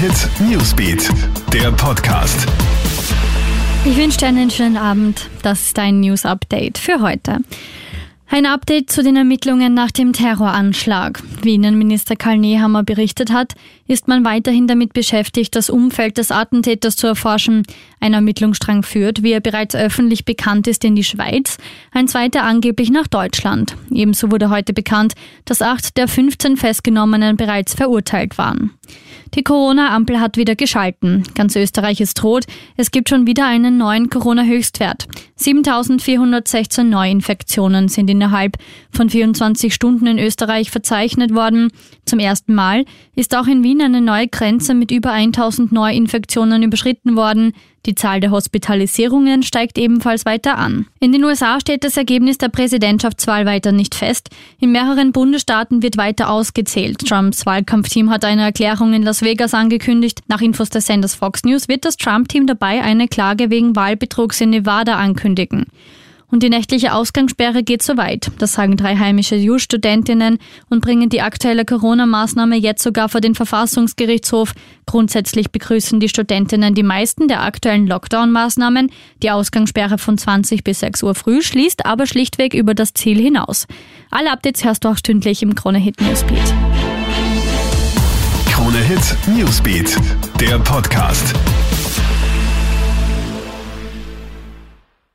Hit Newsbeat, der Podcast. Ich wünsche dir einen schönen Abend. Das ist dein News Update für heute. Ein Update zu den Ermittlungen nach dem Terroranschlag. Wie Innenminister Karl Nehammer berichtet hat, ist man weiterhin damit beschäftigt, das Umfeld des Attentäters zu erforschen. Ein Ermittlungsstrang führt, wie er bereits öffentlich bekannt ist, in die Schweiz, ein zweiter angeblich nach Deutschland. Ebenso wurde heute bekannt, dass acht der 15 Festgenommenen bereits verurteilt waren. Die Corona-Ampel hat wieder geschalten. Ganz Österreich ist rot. Es gibt schon wieder einen neuen Corona-Höchstwert. 7416 Neuinfektionen sind innerhalb von 24 Stunden in Österreich verzeichnet worden. Zum ersten Mal ist auch in Wien eine neue Grenze mit über 1000 Neuinfektionen überschritten worden. Die Zahl der Hospitalisierungen steigt ebenfalls weiter an. In den USA steht das Ergebnis der Präsidentschaftswahl weiter nicht fest. In mehreren Bundesstaaten wird weiter ausgezählt. Trumps Wahlkampfteam hat eine Erklärung in Las Vegas angekündigt. Nach Infos des Senders Fox News wird das Trump-Team dabei eine Klage wegen Wahlbetrugs in Nevada ankündigen. Und die nächtliche Ausgangssperre geht so weit. Das sagen drei heimische Jus-Studentinnen und bringen die aktuelle Corona-Maßnahme jetzt sogar vor den Verfassungsgerichtshof. Grundsätzlich begrüßen die Studentinnen die meisten der aktuellen Lockdown-Maßnahmen. Die Ausgangssperre von 20 bis 6 Uhr früh schließt aber schlichtweg über das Ziel hinaus. Alle Updates hörst du auch stündlich im Krone Hit Newsbeat. Krone Hit Newsbeat, der Podcast.